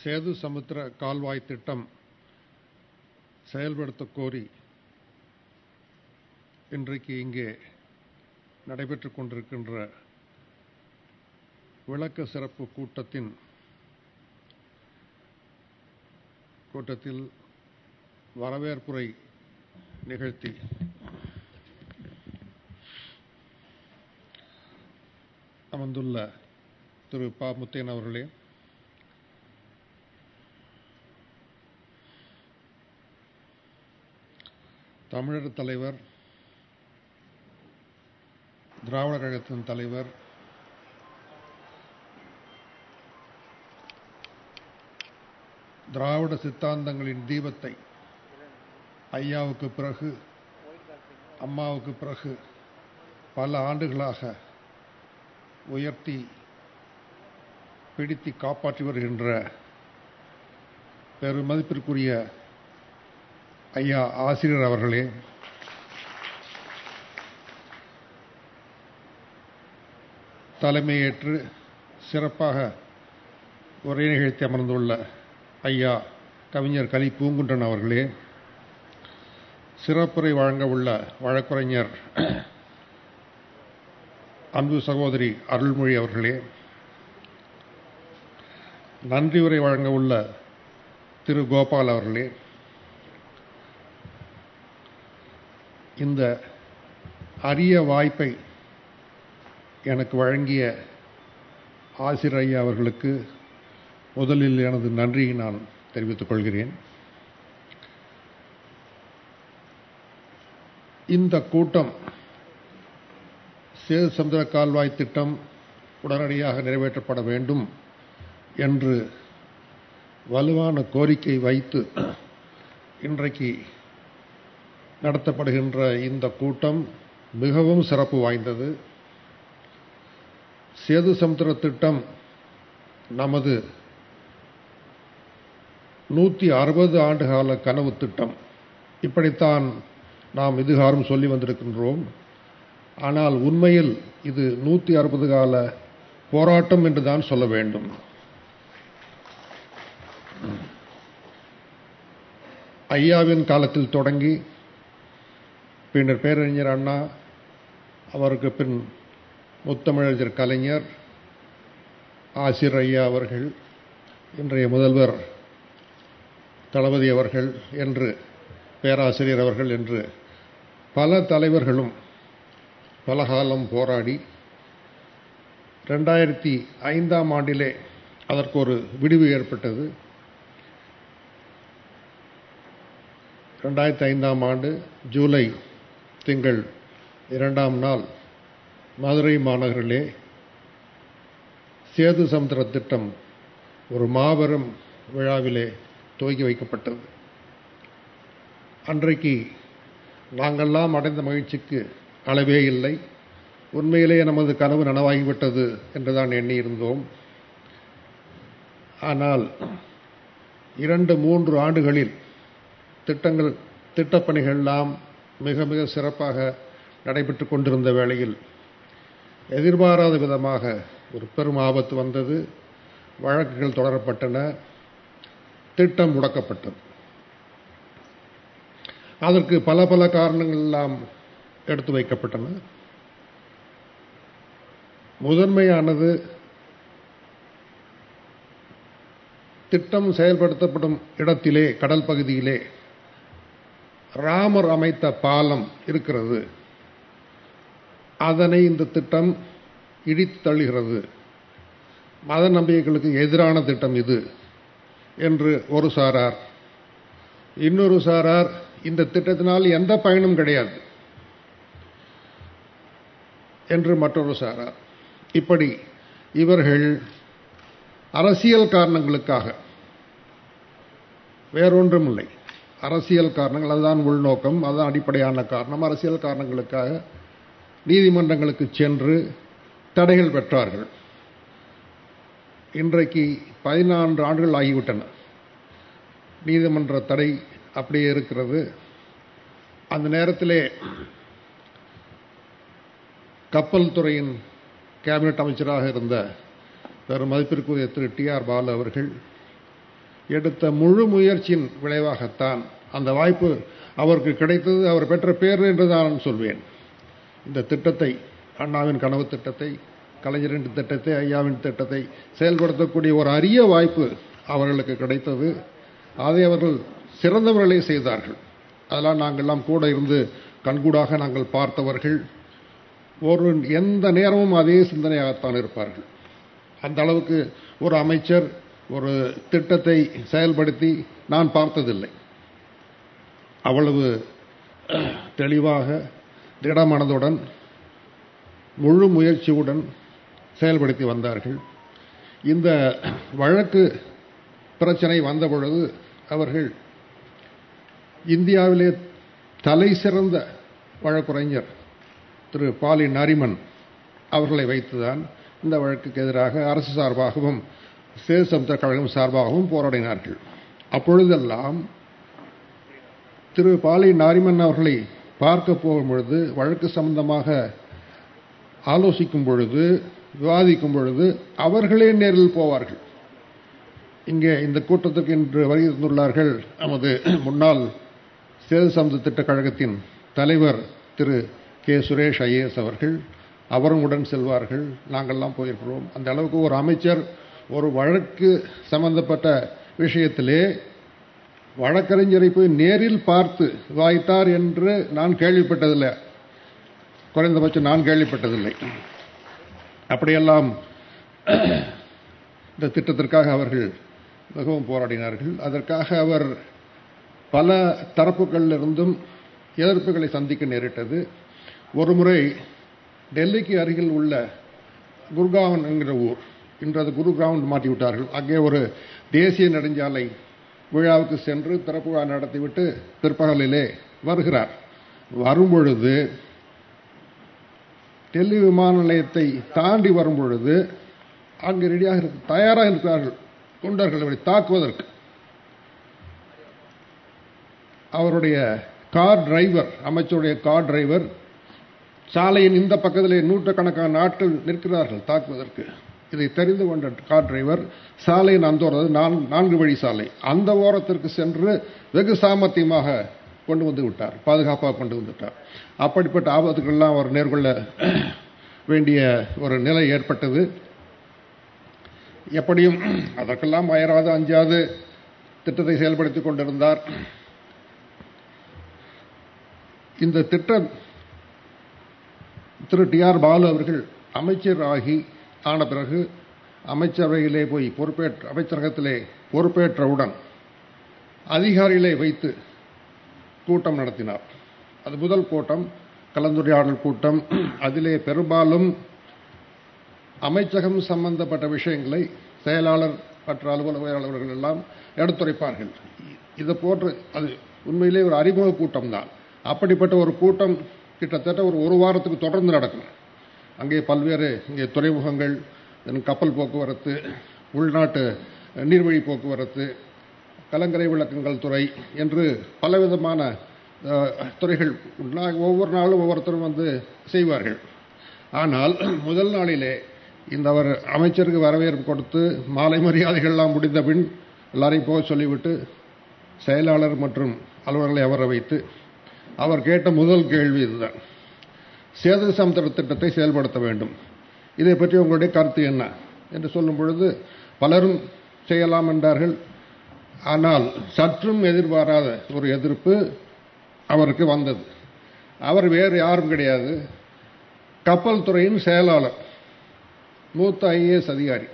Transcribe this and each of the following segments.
சேது சமுத்திர கால்வாய் திட்டம் செயல்படுத்த கோரி இன்றைக்கு இங்கே நடைபெற்றுக் கொண்டிருக்கின்ற விளக்க சிறப்பு கூட்டத்தின் கூட்டத்தில் வரவேற்புரை நிகழ்த்தி அமர்ந்துள்ள திரு ப முத்தேன் அவர்களே தமிழர் தலைவர் திராவிடர் கழகத்தின் தலைவர் திராவிட சித்தாந்தங்களின் தீபத்தை ஐயாவுக்கு பிறகு அம்மாவுக்கு பிறகு பல ஆண்டுகளாக உயர்த்தி பிடித்து காப்பாற்றி வருகின்ற பெருமதிப்பிற்குரிய ஐயா ஆசிரியர் அவர்களே. தலைமையேற்று சிறப்பாக உரை நிகழ்த்தி அமர்ந்துள்ள ஐயா கவிஞர் கலி பூங்குன்றன் அவர்களே. சிறப்புரை வழங்க உள்ள வழக்குரைஞர் அன்பு சகோதரி அருள்மொழி அவர்களே. நன்றி உரை வழங்க உள்ள திரு கோபால் அவர்களே. இந்த அரிய வாய்ப்பை எனக்கு வழங்கிய ஆசிரியர் ஐயா அவர்களுக்கு முதலில் எனது நன்றியை நான் தெரிவித்துக் கொள்கிறேன். இந்த கூட்டம் சேது சமுதிர கால்வாய் திட்டம் உடனடியாக நிறைவேற்றப்பட வேண்டும் என்று வலுவான கோரிக்கை வைத்து இன்றைக்கு நடத்தப்படுகின்ற இந்த கூட்டம் மிகவும் சிறப்பு வாய்ந்தது. சேது சமுத்திர திட்டம் நமது நூற்றி அறுபது ஆண்டுகால கனவு திட்டம். இப்படித்தான் நாம் இதுகாரும் சொல்லி வந்திருக்கின்றோம். ஆனால் உண்மையில் இது நூற்றி அறுபது கால போராட்டம் என்று தான் சொல்ல வேண்டும். ஐயாவின் காலத்தில் தொடங்கி பின்னர் பேரறிஞர் அண்ணா அவருக்கு பின் முத்தமிழறிஞர் கலைஞர் ஆசிரியர் ஐயா அவர்கள் இன்றைய முதல்வர் தளபதி அவர்கள் என்று பேராசிரியர் அவர்கள் என்று பல தலைவர்களும் பல காலம் போராடி ரெண்டாயிரத்தி ஐந்தாம் ஆண்டிலே அதற்கு ஒரு விடிவு ஏற்பட்டது. ரெண்டாயிரத்தி ஐந்தாம் ஆண்டு ஜூலை திங்கள் இரண்டாம் நாள் மதுரை மாநகரிலே சேது சமுத்திர திட்டம் ஒரு மாபெரும் விழாவிலே துவக்கி வைக்கப்பட்டது. அன்றைக்கு நாங்கள்லாம் அடைந்த மகிழ்ச்சிக்கு அளவே இல்லை. உண்மையிலேயே நமது கனவு நனவாகிவிட்டது என்றுதான் எண்ணியிருந்தோம். ஆனால் இரண்டு மூன்று ஆண்டுகளில் திட்டங்கள் திட்டப்பணிகள்லாம் மிக மிக சிறப்பாக நடைபெற்று கொண்டிருந்த வேளையில் எதிர்பாராத விதமாக ஒரு பெரும் ஆபத்து வந்தது. வழக்குகள் தொடரப்பட்டன. திட்டம் முடக்கப்பட்டது. அதற்கு பல பல காரணங்கள் எல்லாம் எடுத்து வைக்கப்பட்டன. முதன்மையானது திட்டம் செயல்படுத்தப்படும் இடத்திலே கடல் பகுதியிலே ராமர் அமைத்த பாலம் இருக்கிறது. அதனை இந்த திட்டம் இடித்தழுகிறது. மத நம்பிக்கைகளுக்கு எதிரான திட்டம் இது என்று ஒரு சாரார் இன்னொரு சாரார் இந்த திட்டத்தினால் எந்த பயனும் கிடையாது என்று மற்றொரு சாரார். இப்படி இவர்கள் அரசியல் காரணங்களுக்காக வேறொன்றும் இல்லை அரசியல் காரணங்கள் அதுதான் உள்நோக்கம் அதுதான் அடிப்படையான காரணம். அரசியல் காரணங்களுக்காக நீதிமன்றங்களுக்கு சென்று தடைகள் பெற்றார்கள். இன்றைக்கு பதினான்கு ஆண்டுகள் ஆகிவிட்டன. நீதிமன்ற தடை அப்படியே இருக்கிறது. அந்த நேரத்திலே கப்பல் துறையின் கேபினட் அமைச்சராக இருந்த பெரும் மதிப்பிற்குரிய திரு டி ஆர் பாலு அவர்கள் எடுத்த முழு முயற்சியின் விளைவாகத்தான் அந்த வாய்ப்பு அவருக்கு கிடைத்தது அவர் பெற்ற பேர் என்று நான் சொல்வேன். இந்த திட்டத்தை அண்ணாவின் கனவு திட்டத்தை கலைஞரின் திட்டத்தை ஐயாவின் திட்டத்தை செயல்படுத்தக்கூடிய ஒரு அரிய வாய்ப்பு அவர்களுக்கு கிடைத்தது. அதை அவர்கள் சிறந்தவர்களே செய்தார்கள். அதெல்லாம் நாங்கள்லாம் கூட இருந்து கண்கூடாக நாங்கள் பார்த்தவர்கள். ஒரு எந்த நேரமும் அதே சிந்தனையாகத்தான் இருப்பார்கள். அந்த அளவுக்கு ஒரு அமைச்சர் ஒரு திட்டத்தை செயல்படுத்தி நான் பார்த்ததில்லை. அவ்வளவு தெளிவாக திடமனதுடன் முழு முயற்சியுடன் செயல்படுத்தி வந்தார்கள். இந்த வழக்கு பிரச்சனை வந்த பொழுது அவர்கள் இந்தியாவிலே தலை சிறந்த வழக்குரைஞர் திரு பாலி நரிமன் அவர்களை வைத்துதான் இந்த வழக்குக்கு எதிராக அரசு சார்பாகவும் சேது சமுத்திர கழகம் சார்பாகவும் போராடினார்கள். அப்பொழுதெல்லாம் திரு பாலி நாரிமன் அவர்களை பார்க்க போகும் பொழுது வழக்கு சம்பந்தமாக ஆலோசிக்கும் பொழுது விவாதிக்கும் பொழுது அவர்களே நேரில் போவார்கள். இங்கே இந்த கூட்டத்திற்கு இன்று வருகை தந்துள்ளார்கள் நமது முன்னாள் சேது சமுத திட்ட கழகத்தின் தலைவர் திரு கே. சுரேஷ் ஐஏஎஸ் அவர்கள். அவரும் உடன் செல்வார்கள். நாங்கள்லாம் போயிருக்கிறோம். அந்த அளவுக்கு ஒரு அமைச்சர் ஒரு வழக்கு சம்பந்தப்பட்ட விஷயத்திலே வழக்கறிஞரை போய் நேரில் பார்த்து வாய்த்தார் என்று நான் கேள்விப்பட்டதில்லை. குறைந்தபட்சம் நான் கேள்விப்பட்டதில்லை. அப்படியெல்லாம் இந்த திட்டத்திற்காக அவர்கள் மிகவும் போராடினார்கள். அதற்காக அவர் பல தரப்புகளிலிருந்தும் எதிர்ப்புகளை சந்திக்க நேரிட்டது. ஒரு முறை டெல்லிக்கு அருகில் உள்ள குர்காவன் என்கிற ஊர் இன்று அது குரு கிரவுண்ட் மாற்றிவிட்டார்கள் அங்கே ஒரு தேசிய நெடுஞ்சாலை விழாவுக்கு சென்று திறப்பு விழா நடத்திவிட்டு பிற்பகலிலே வருகிறார். வரும்பொழுது டெல்லி விமான நிலையத்தை தாண்டி வரும்பொழுது அங்கு ரெடியாக இருக்கு தயாராக இருக்கிறார்கள். தொண்டர்கள் அவரை தாக்குவதற்கு. அவருடைய கார் டிரைவர் அமைச்சருடைய கார் டிரைவர் சாலையின் இந்த பக்கத்திலே நூற்றுக்கணக்கான நாட்கள் நிற்கிறார்கள் தாக்குவதற்கு. இதை தெரிந்து கொண்ட கார் டிரைவர் சாலையின் அந்த ஓரம் நான்கு வழி சாலை. அந்த ஓரத்திற்கு சென்று வெகு சாமர்த்தியமாக கொண்டு வந்து விட்டார் பாதுகாப்பாக கொண்டு வந்துவிட்டார் அப்படிப்பட்ட ஆபத்துக்கள்லாம் அவர் நேர்கொள்ள வேண்டிய ஒரு நிலை ஏற்பட்டது. எப்படியும் அதற்கெல்லாம் அயராது அஞ்சாது திட்டத்தை செயல்படுத்திக் கொண்டிருந்தார். இந்த திட்டம் திரு டி ஆர் பாலு அவர்கள் அமைச்சர் ஆகி ஆன பிறகு அமைச்சரவையிலே போய் பொறுப்பேற்ற அமைச்சரகத்திலே பொறுப்பேற்றவுடன் அதிகாரிகளை வைத்து கூட்டம் நடத்தினார். அது முதல் கூட்டம் கலந்துரையாடல் கூட்டம். அதிலே பெரும்பாலும் அமைச்சகம் சம்பந்தப்பட்ட விஷயங்களை செயலாளர் மற்ற அலுவலக அலுவலர்கள் எல்லாம் எடுத்துரைப்பார்கள். இது போன்று அது உண்மையிலே ஒரு அறிமுக கூட்டம் தான் அப்படிப்பட்ட ஒரு கூட்டம் கிட்டத்தட்ட ஒரு ஒரு வாரத்துக்கு தொடர்ந்து நடக்கும். அங்கே பல்வேறு இங்கே துறைமுகங்கள் கப்பல் போக்குவரத்து உள்நாட்டு நீர்வழி போக்குவரத்து கலங்கரை விளக்கங்கள் துறை என்று பலவிதமான துறைகள் ஒவ்வொரு நாளும் ஒவ்வொருத்தரும் வந்து செய்வார்கள். ஆனால் முதல் நாளிலே இந்த அவர் அமைச்சருக்கு வரவேற்பு கொடுத்து மாலை மரியாதைகள்லாம் முடிந்த பின் எல்லாரையும் போக சொல்லிவிட்டு செயலாளர் மற்றும் அலுவலர்களை அவரை வைத்து அவர் கேட்ட முதல் கேள்வி இதுதான். சேது சமுத்திர திட்டத்தை செயல்படுத்த வேண்டும். இதை பற்றி உங்களுடைய கருத்து என்ன? என்று சொல்லும் பொழுது பலரும் செய்யலாம் என்றார்கள். ஆனால் சற்றும் எதிர்பாராத ஒரு எதிர்ப்பு அவருக்கு வந்தது. அவர் வேறு யாரும் கிடையாது. கப்பல் துறையின் செயலாளர் மூத்த ஐஏஎஸ் அதிகாரி.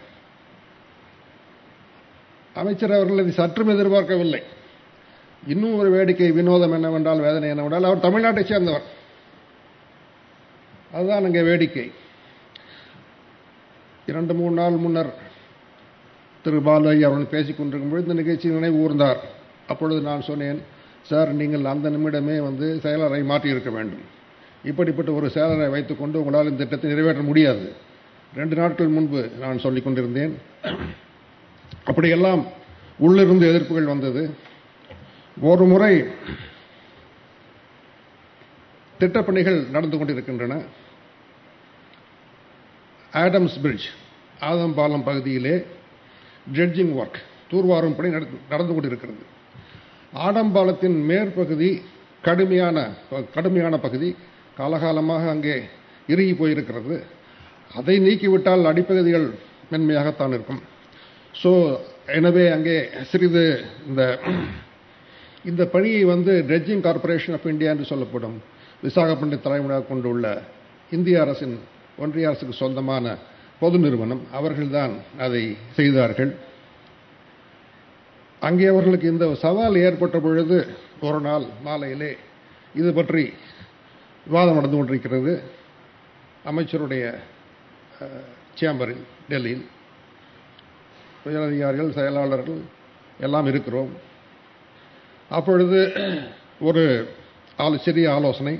அமைச்சர் அவர்கள் இதை சற்றும் எதிர்பார்க்கவில்லை. இன்னும் ஒரு வேடிக்கை வினோதம் என்னவென்றால் வேதனை என்னவென்றால் அவர் தமிழ்நாட்டை சேர்ந்தவர். அதுதான் அங்கே வேடிக்கை. இரண்டு மூணு நாள் முன்னர் திரு பாலு அவர்கள் பேசிக் கொண்டிருக்கும் பொழுது இந்த நிகழ்ச்சி நினைவு கூர்ந்தார். அப்பொழுது நான் சொன்னேன் சார் நீங்கள் அந்த நிமிடமே வந்து செயலரை மாற்றியிருக்க வேண்டும். இப்படிப்பட்ட ஒரு செயலரை வைத்துக்கொண்டு உங்களால் இந்த திட்டத்தை நிறைவேற்ற முடியாது. ரெண்டு நாட்கள் முன்பு நான் சொல்லிக் கொண்டிருந்தேன் அப்படியெல்லாம் உள்ளிருந்து எதிர்ப்புகள் வந்தது. ஒரு முறை திட்டப்பணிகள் நடந்து கொண்டிருக்கின்றன. ஆடம்ஸ் பிரிட்ஜ் ஆதம்பாலம் பகுதியிலே ட்ரெட்ஜிங் ஒர்க் தூர்வாரும் பணி நடந்து நடந்து கொண்டிருக்கிறது. ஆடம்பாலத்தின் மேற்பகுதி கடுமையான கடுமையான பகுதி காலகாலமாக அங்கே இறுகி போயிருக்கிறது. அதை நீக்கிவிட்டால் அடிப்பகுதிகள் மென்மையாகத்தான் இருக்கும். ஸோ எனவே அங்கே சிறிது இந்த இந்த பணியை வந்து ட்ரெட்ஜிங் கார்ப்பரேஷன் ஆஃப் இந்தியா என்று சொல்லப்படும். விசாகப்பட்டினம் தலைமையாக கொண்டுள்ள இந்திய அரசின் ஒன்றிய அரசுக்கு சொந்தமான பொது நிறுவனம். அவர்கள்தான் அதை செய்தார்கள். அங்கே அவர்களுக்கு இந்த சவால் ஏற்பட்ட பொழுது ஒரு நாள் மாலையிலே இது பற்றி விவாதம் நடந்து கொண்டிருக்கிறது. அமைச்சருடைய சேம்பரில் டெல்லியில். உயரதிகாரிகள் செயலாளர்கள் எல்லாம் இருக்கிறோம். அப்பொழுது ஒரு ஆலோ சிறிய ஆலோசனை.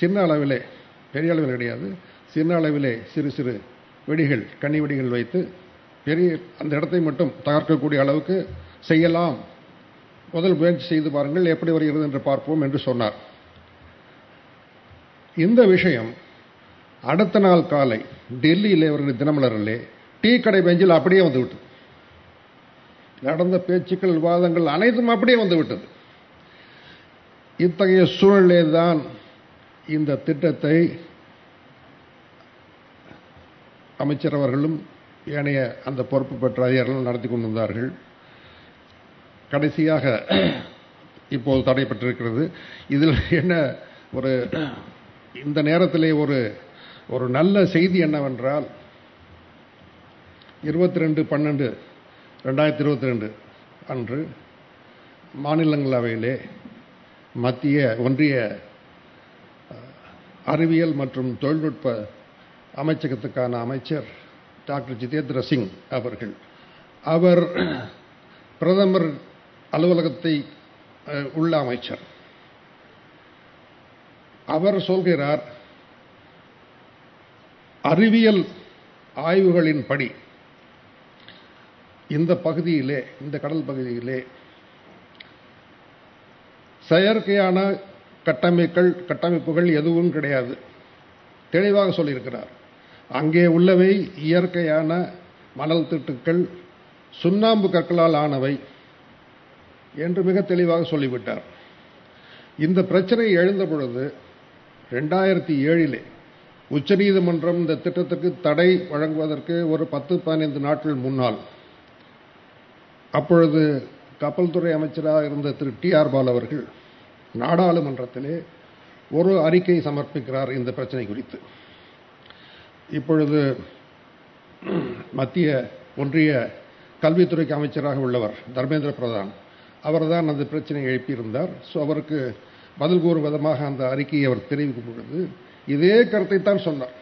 சின்ன அளவிலே பெரிய அளவில் கிடையாது. சின்ன அளவிலே சிறு சிறு வெடிகள் கன்னி வெடிகள் வைத்து பெரிய அந்த இடத்தை மட்டும் தகர்க்கக்கூடிய அளவுக்கு செய்யலாம். முதல் முயற்சி செய்து பாருங்கள் எப்படி வருகிறது என்று பார்ப்போம் என்று சொன்னார். இந்த விஷயம் அடுத்த நாள் காலை டெல்லியில் இவர்கள் தினமலரிலே டீ கடை பெஞ்சில் அப்படியே வந்துவிட்டது நடந்த பேச்சுக்கள் விவாதங்கள் அனைத்தும் அப்படியே வந்துவிட்டது இத்தகைய சூழ்நிலை தான் இந்த திட்டத்தை அமைச்சர் அவர்களும் ஏனைய அந்த பொறுப்பு பெற்ற அதிகாரிகள் நடத்தி கொண்டிருந்தார்கள். கடைசியாக இப்போது தடைப்பட்டிருக்கிறது. இதில் என்ன ஒரு இந்த நேரத்திலே ஒரு ஒரு நல்ல செய்தி என்னவென்றால் இருபத்தி ரெண்டு பன்னெண்டு ரெண்டாயிரத்தி இருபத்தி ரெண்டு அன்று மாநிலங்களவையிலே மத்திய ஒன்றிய அறிவியல் மற்றும் தொழில்நுட்ப அமைச்சகத்துக்கான அமைச்சர் டாக்டர் ஜிதேந்திர சிங் அவர்கள். அவர் பிரதமர் அலுவலகத்தை உள்ள அமைச்சர். அவர் சொல்கிறார் அறிவியல் ஆய்வுகளின் படி இந்த பகுதியிலே இந்த கடல் பகுதியிலே செயற்கையான கட்டமைக்கள் கட்டமைப்புகள் எதுவும் கிடையாது. தெளிவாக சொல்லியிருக்கிறார். அங்கே உள்ளவை இயற்கையான மணல் திட்டுக்கள் சுண்ணாம்பு கற்களால் ஆனவை என்று மிக தெளிவாக சொல்லிவிட்டார். இந்த பிரச்சனை எழுந்த பொழுது ரெண்டாயிரத்தி ஏழிலே உச்சநீதிமன்றம் இந்த திட்டத்திற்கு தடை வழங்குவதற்கு ஒரு பத்து பதினைந்து நாட்கள் முன்னால் அப்பொழுது கப்பல் துறை அமைச்சராக இருந்த திரு டி ஆர் பால் அவர்கள் நாடாளுமன்றத்திலே ஒரு அறிக்கை சமர்ப்பிக்கிறார் இந்த பிரச்சனை குறித்து. இப்பொழுது மத்திய ஒன்றிய கல்வித்துறைக்கு அமைச்சராக உள்ளவர் தர்மேந்திர பிரதான். அவர்தான் அந்த பிரச்சனையை எழுப்பியிருந்தார். ஸோ அவருக்கு பதில் கூறும் விதமாக அந்த அறிக்கையை அவர் தெரிவிக்கும் பொழுது இதே கருத்தை தான் சொன்னார்.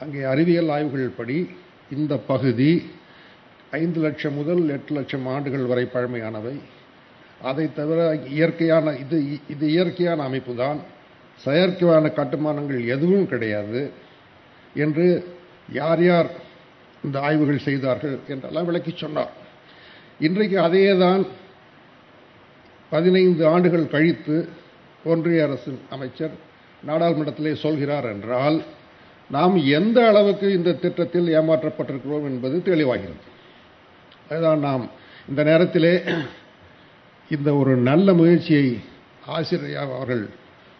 அங்கே அறிவியல் ஆய்வுகள் படி இந்த பகுதி ஐந்து லட்சம் முதல் எட்டு லட்சம் ஆண்டுகள் வரை பழமையானவை. அதை தவிர இயற்கையான இது இது இயற்கையான அமைப்பு தான் செயற்கையான கட்டுமானங்கள் எதுவும் கிடையாது என்று யார் யார் இந்த ஆய்வுகள் செய்தார்கள் என்றெல்லாம் விளக்கி சொன்னார். இன்றைக்கு அதே தான் பதினைந்து ஆண்டுகள் கழித்து ஒன்றிய அரசின் அமைச்சர் நாடாளுமன்றத்திலே சொல்கிறார் என்றால் நாம் எந்த அளவுக்கு இந்த திட்டத்தில் ஏமாற்றப்பட்டிருக்கிறோம் என்பது தெளிவாகிறது. அதுதான் நாம் இந்த நேரத்திலே இந்த ஒரு நல்ல முயற்சியை ஆசிரியர் அவர்கள்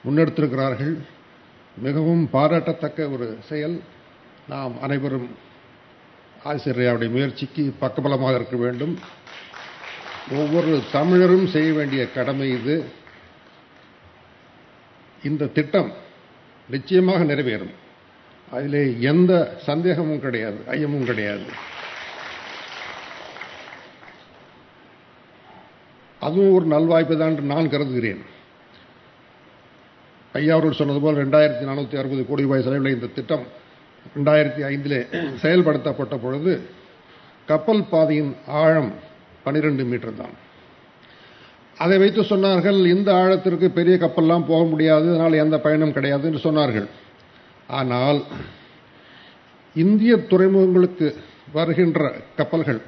முன்னெடுத்திருக்கிறார்கள். மிகவும் பாராட்டத்தக்க ஒரு செயல். நாம் அனைவரும் ஆசிரியாவுடைய முயற்சிக்கு பக்கபலமாக இருக்க வேண்டும். ஒவ்வொரு தமிழரும் செய்ய வேண்டிய கடமை இது. இந்த திட்டம் நிச்சயமாக நிறைவேறும். அதிலே எந்த சந்தேகமும் கிடையாது ஐயமும் கிடையாது. அதுவும் ஒரு நல்வாய்ப்பு தான் என்று நான் கருதுகிறேன். ஐயா அவர்கள் சொன்னது போல் ரெண்டாயிரத்தி நானூற்றி அறுபது கோடி ரூபாய் செலவில் இந்த திட்டம் ரெண்டாயிரத்தி ஐந்திலே செயல்படுத்தப்பட்ட பொழுது கப்பல் பாதையின் ஆழம் பனிரெண்டு மீட்டர் தான். அதை வைத்து சொன்னார்கள் இந்த ஆழத்திற்கு பெரிய கப்பல்லாம் போக முடியாது அதனால் எந்த பயணம் கிடையாது என்று சொன்னார்கள். ஆனால் இந்திய துறைமுகங்களுக்கு வருகின்ற கப்பல்கள்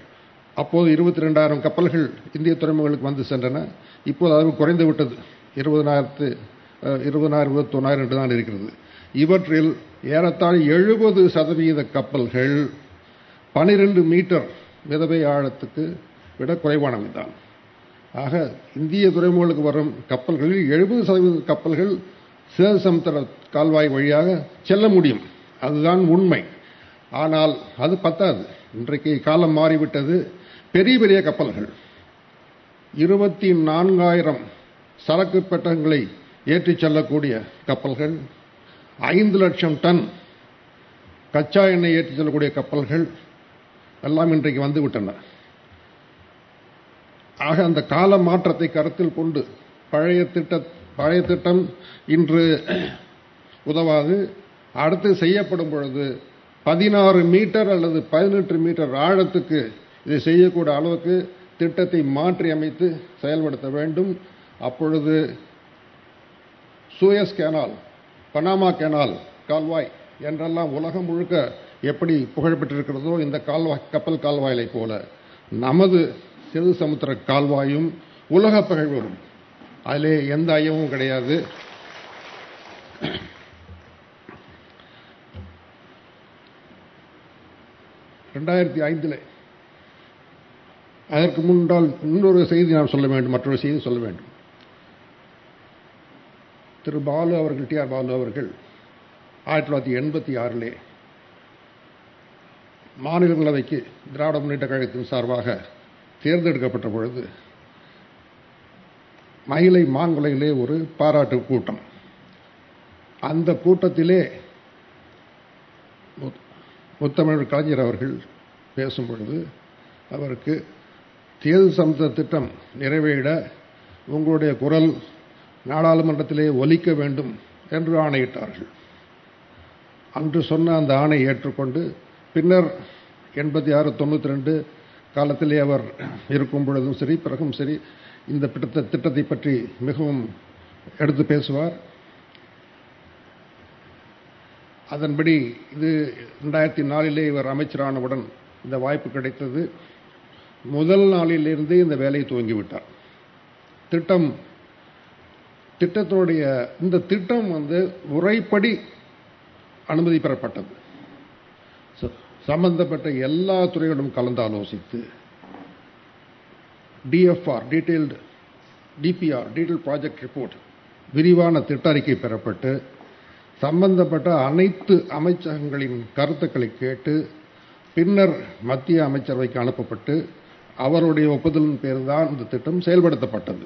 அப்போது இருபத்தி ரெண்டாயிரம் கப்பல்கள் இந்திய துறைமுகங்களுக்கு வந்து சென்றன. இப்போது அளவு குறைந்து விட்டது. இருபதனாயிரத்து இருபதனாயிரம் இருபத்தொன்னாயிரம் என்று தான் இருக்கிறது. இவற்றில் ஏறத்தாழ எழுபது சதவீத கப்பல்கள் பனிரெண்டு மீட்டர் மிதவை ஆழத்துக்கு விட குறைவானவை தான். ஆக இந்திய துறைமுகங்களுக்கு வரும் கப்பல்களில் எழுபது சதவீத கப்பல்கள் சேதசமுத்திர கால்வாய் வழியாக செல்ல முடியும். அதுதான் உண்மை. ஆனால் அது பத்தாது. இன்றைக்கு காலம் மாறிவிட்டது. பெரிய பெரிய கப்பல்கள். இருபத்தி நான்காயிரம் சரக்கு பெட்டகங்களை ஏற்றிச் செல்லக்கூடிய கப்பல்கள். ஐந்து லட்சம் டன் கச்சா எண்ணெய் ஏற்றிச் செல்லக்கூடிய கப்பல்கள் எல்லாம் இன்றைக்கு வந்துவிட்டன. ஆக அந்த கால மாற்றத்தை கருத்தில் கொண்டு பழைய திட்ட பழைய திட்டம் இன்று உதவாது. அடுத்து செய்யப்படும் பொழுது பதினாறு மீட்டர் அல்லது பதினெட்டு மீட்டர் ஆழத்துக்கு இதை செய்யக்கூடிய அளவுக்கு திட்டத்தை மாற்றி அமைத்து செயல்படுத்த வேண்டும். அப்பொழுது சூயஸ் கேனால் பனாமா கேனால் கால்வாய் என்றெல்லாம் உலகம் முழுக்க எப்படி புகழ்பெற்றிருக்கிறதோ இந்த கால்வாய் கப்பல் கால்வாயிலை போல நமது சிறு சமுத்திர கால்வாயும் உலக புகழ் வரும் அதிலே எந்த ஐயமும் கிடையாது. ரெண்டாயிரத்தி ஐந்தில் அதற்கு முன்னால் இன்னொரு செய்தி நான் சொல்ல வேண்டும் மற்றொரு செய்தி சொல்ல வேண்டும். திரு பாலு அவர்கள் டி ஆர் பாலு அவர்கள் ஆயிரத்தி தொள்ளாயிரத்தி எண்பத்தி ஆறிலே மாநிலங்களவைக்கு திராவிட முன்னேற்ற கழகத்தின் சார்பாக தேர்ந்தெடுக்கப்பட்ட பொழுது மயிலை மாங்குலையிலே ஒரு பாராட்டு கூட்டம். அந்த கூட்டத்திலே முத்தமிழ் கலைஞர் அவர்கள் பேசும் பொழுது அவருக்கு தேர்தல் சமத்த திட்டம் நிறைவேற உங்களுடைய குரல் நாடாளுமன்றத்திலே ஒலிக்க வேண்டும் என்று ஆணையிட்டார்கள். அன்று சொன்ன அந்த ஆணை ஏற்றுக்கொண்டு பின்னர் எண்பத்தி ஆறு தொண்ணூற்றி ரெண்டு காலத்திலே அவர் இருக்கும் பொழுதும் சரி பிறகும் சரி இந்த திட்டத்தை திட்டத்தை பற்றி மிகவும் எடுத்து பேசுவார். அதன்படி இது ரெண்டாயிரத்தி நாலிலே இவர் அமைச்சரானவுடன் இந்த வாய்ப்பு கிடைத்தது. முதல் நாளிலிருந்து இந்த வேலையை துவங்கிவிட்டார். திட்டம் திட்டத்தினுடைய இந்த திட்டம் வந்து முறைப்படி அனுமதி பெறப்பட்டது. சம்பந்தப்பட்ட எல்லா துறைகளும் கலந்து ஆலோசித்து DFR detailed DPR detail project report விரிவான திட்ட அறிக்கை பெறப்பட்டு சம்பந்தப்பட்ட அனைத்து அமைச்சகங்களின் கருத்துக்களை கேட்டு பின்னர் மத்திய அமைச்சரவைக்கு அனுப்பப்பட்டு அவருடைய ஒப்புதலின் பேர் தான் இந்த திட்டம் செயல்படுத்தப்பட்டது.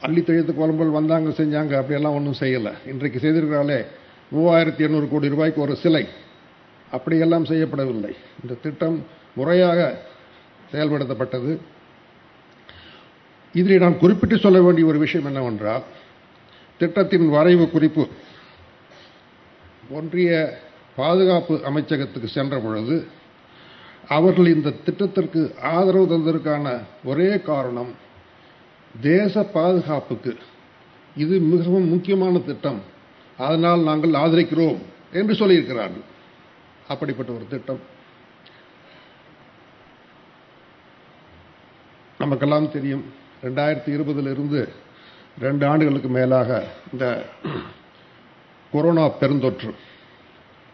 அள்ளி தெழுத்து குழம்புகள் வந்தாங்க செஞ்சாங்க அப்படியெல்லாம் ஒன்றும் செய்யலை. இன்றைக்கு செய்திருக்கிறாலே மூவாயிரத்தி எண்ணூறு கோடி ரூபாய்க்கு ஒரு சிலை. அப்படியெல்லாம் செய்யப்படவில்லை. இந்த திட்டம் முறையாக செயல்படுத்தப்பட்டது. இதில் நான் குறிப்பிட்டு சொல்ல வேண்டிய ஒரு விஷயம் என்னவென்றால் திட்டத்தின் வரைவு குறிப்பு. ஒன்றிய பாதுகாப்பு அமைச்சகத்துக்கு சென்ற பொழுது அவர்கள் இந்த திட்டத்திற்கு ஆதரவு தந்ததற்கான ஒரே காரணம் தேச பாதுகாப்புக்கு. இது மிகவும் முக்கியமான திட்டம். அதனால் நாங்கள் ஆதரிக்கிறோம் என்று சொல்லியிருக்கிறார்கள். அப்படிப்பட்ட ஒரு திட்டம். நமக்கெல்லாம் தெரியும் ரெண்டாயிரத்தி இருபதிலிருந்து ரெண்டு ஆண்டுகளுக்கு மேலாக இந்த கொரோனா பெருந்தொற்று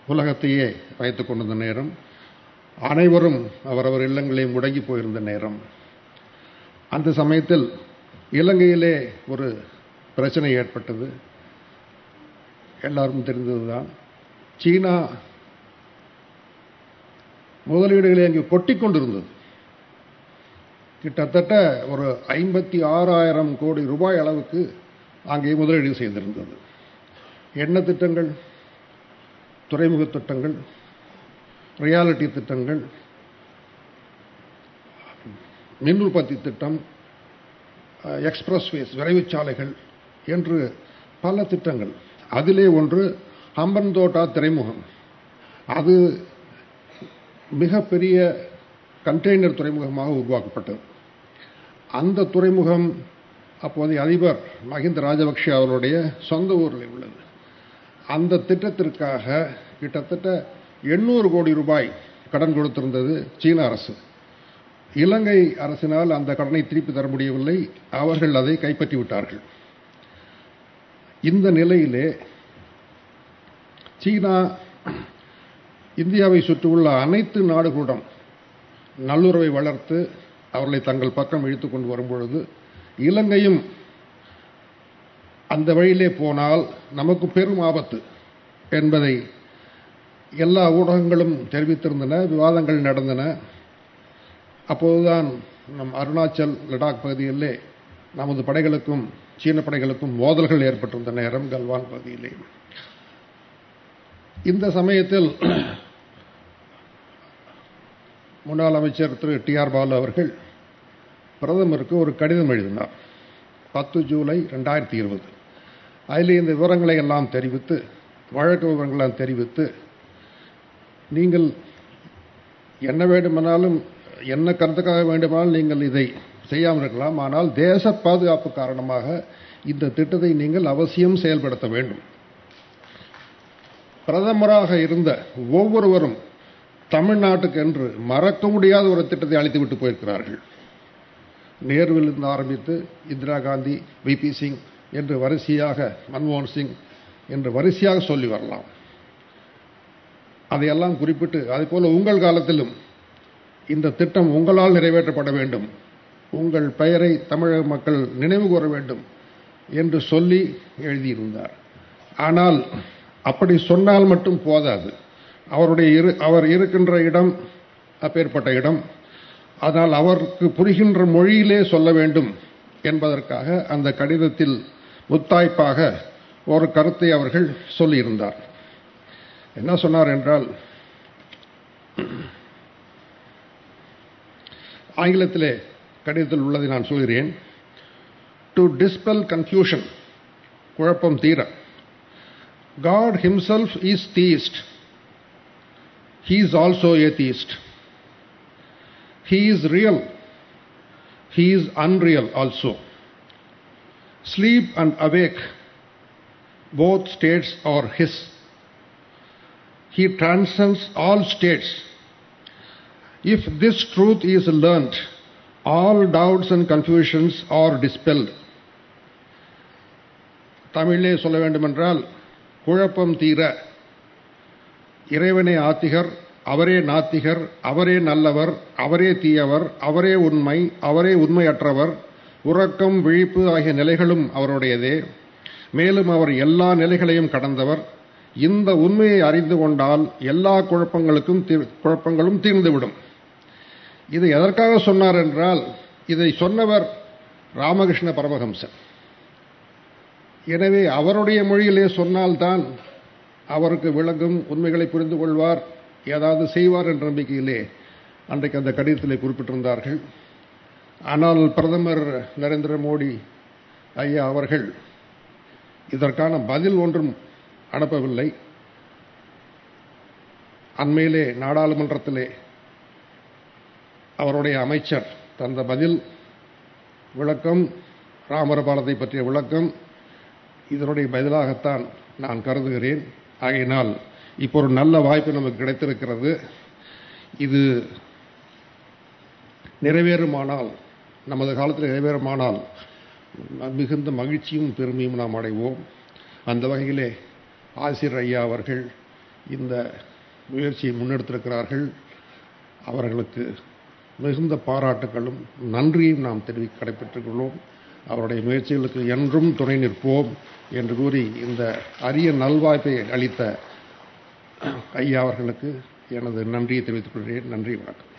உலகத்தையே வைத்துக் கொண்டிருந்த நேரம். அனைவரும் அவரவர் இல்லங்களையும் முடங்கி போயிருந்த நேரம். அந்த சமயத்தில் இலங்கையிலே ஒரு பிரச்சனை ஏற்பட்டது. எல்லாரும் தெரிந்ததுதான். சீனா முதலீடுகளை அங்கு கொட்டி கொண்டிருந்தது. கிட்டத்தட்ட ஒரு ஐம்பத்தி ஆறாயிரம் கோடி ரூபாய் அளவுக்கு அங்கே முதலீடு செய்திருந்தது. என்ன திட்டங்கள்? துறைமுக திட்டங்கள் ரியாலிட்டி திட்டங்கள். மின் உற்பத்தி திட்டம் எக்ஸ்பிரஸ்வேஸ் விரைவுச்சாலைகள் என்று பல திட்டங்கள். அதிலே ஒன்று ஹம்பன்தோட்டா துறைமுகம். அது மிகப்பெரிய கண்டெய்னர் துறைமுகமாக உருவாக்கப்பட்டது. அந்த துறைமுகம் அப்போதைய அதிபர் மஹிந்த ராஜபக்ஷ அவருடைய சொந்த ஊரில் உள்ளது. அந்த திட்டத்திற்காக கிட்டத்தட்ட எண்ணூறு கோடி ரூபாய் கடன் கொடுத்திருந்தது சீன அரசு. இலங்கை அரசினால் அந்த கடனை திருப்பி தர முடியவில்லை. அவர்கள் அதை கைப்பற்றி விட்டார்கள். இந்த நிலையிலே சீனா இந்தியாவை சுற்றியுள்ள அனைத்து நாடுகளுடன் நல்லுறவை வளர்த்து அவர்களை தங்கள் பக்கம் இழுத்து கொண்டு வரும்பொழுது இலங்கையும் அந்த வழியிலே போனால் நமக்கு பெரும் ஆபத்து என்பதை எல்லா ஊடகங்களும் தெரிவித்திருந்தன விவாதங்கள் நடந்தன. அப்போதுதான் நம் அருணாச்சல் லடாக் பகுதியிலே நமது படைகளுக்கும் சீன படைகளுக்கும் மோதல்கள் ஏற்பட்டிருந்த நேரம் கல்வான் பகுதியிலே. இந்த சமயத்தில் முன்னாள் அமைச்சர் திரு டி ஆர் பாலு அவர்கள் பிரதமருக்கு ஒரு கடிதம் எழுதினார். பத்து ஜூலை ரெண்டாயிரத்தி இருபது. அதில் இந்த விவரங்களை எல்லாம் தெரிவித்து வழக்கு விவரங்களெல்லாம் தெரிவித்து நீங்கள் என்ன வேண்டுமானாலும் என்ன கருத்துக்காக வேண்டுமானாலும் நீங்கள் இதை செய்யாமல் இருக்கலாம். ஆனால் தேச பாதுகாப்பு காரணமாக இந்த திட்டத்தை நீங்கள் அவசியம் செயல்படுத்த வேண்டும். பிரதமராக இருந்த ஒவ்வொருவரும் தமிழ்நாட்டுக்கு என்று மறக்க முடியாத ஒரு திட்டத்தை அளித்துவிட்டு போயிருக்கிறார்கள். நேருவிலிருந்து ஆரம்பித்து இந்திரா காந்தி விபி சிங் என்று வரிசையாக மன்மோகன் சிங் என்று வரிசையாக சொல்லி வரலாம். அதையெல்லாம் குறிப்பிட்டு அதுபோல உங்கள் காலத்திலும் இந்த திட்டம் உங்களால் நிறைவேற்றப்பட வேண்டும். உங்கள் பெயரை தமிழக மக்கள் நினைவு கூற வேண்டும் என்று சொல்லி எழுதியிருந்தார். ஆனால் அப்படி சொன்னால் மட்டும் போதாது. அவருடைய இரு அவர் இருக்கின்ற இடம் அப்பேற்பட்ட இடம். அதனால் அவருக்கு புரிகின்ற மொழியிலே சொல்ல வேண்டும் என்பதற்காக அந்த கடிதத்தில் முத்தாய்ப்பாக ஒரு கருத்தை அவர்கள் சொல்லியிருந்தார். என்ன சொன்னார் என்றால் ஆங்கிலத்திலே கடிதத்தில் உள்ளதை நான் சொல்கிறேன் டு டிஸ்பெல் கன்ஃபியூஷன் குழப்பம் தீர God himself is theist he is also atheist. He is real. He is unreal also. Sleep and awake, both states are his. He transcends all states. If this truth is learnt, all doubts and confusions are dispelled. தமிழிலே சொல்ல வேண்டுமென்றால் குழப்பம் தீர இறைவனே ஆத்திகர் அவரே நாத்திகர் அவரே நல்லவர் அவரே தீயவர் அவரே உண்மை அவரே உண்மையற்றவர் உறக்கம் விழிப்பு ஆகிய நிலைகளும் அவருடையதே மேலும் அவர் எல்லா நிலைகளையும் கடந்தவர் இந்த உண்மையை அறிந்து கொண்டால் எல்லா குழப்பங்களுக்கும் குழப்பங்களும் தீர்ந்துவிடும். இது எதற்காக சொன்னார் என்றால் இதை சொன்னவர் ராமகிருஷ்ண பரமஹம்சன் எனவே அவருடைய மொழியிலே சொன்னால்தான் அவருக்கு விளங்கும் உண்மைகளை புரிந்து கொள்வார் ஏதாவது செய்வார் என்ற நம்பிக்கையிலே அன்றைக்கு அந்த கடிதத்திலே குறிப்பிட்டிருந்தார்கள். ஆனால் பிரதமர் நரேந்திர மோடி ஐயா அவர்கள் இதற்கான பதில் ஒன்றும் அனுப்பவில்லை. அண்மையிலே நாடாளுமன்றத்திலே அவருடைய அமைச்சர் தந்த பதில் விளக்கம் ராமரபாலத்தை பற்றிய விளக்கம் இதனுடைய பதிலாகத்தான் நான் கருதுகிறேன். ஆகையினால் இப்போ ஒரு நல்ல வாய்ப்பு நமக்கு கிடைத்திருக்கிறது. இது நிறைவேறுமானால் நமது காலத்தில் நிறைவேறுமானால் மிகுந்த மகிழ்ச்சியும் பெருமையும் நாம் அடைவோம். அந்த வகையிலே ஆசிர் ஐயா அவர்கள் இந்த முயற்சியை முன்னெடுத்திருக்கிறார்கள். அவர்களுக்கு மிகுந்த பாராட்டுகளும் நன்றியும் நாம் தெரிவி கடைபெற்றுக்கொள்வோம். அவருடைய முயற்சிகளுக்கு என்றும் துணை நிற்போம் என்று கூறி இந்த அரிய நல்வாய்ப்பை அளித்த ஐயா அவர்களுக்கு எனது நன்றியை தெரிவித்துக் கொள்கிறேன். நன்றி வணக்கம்.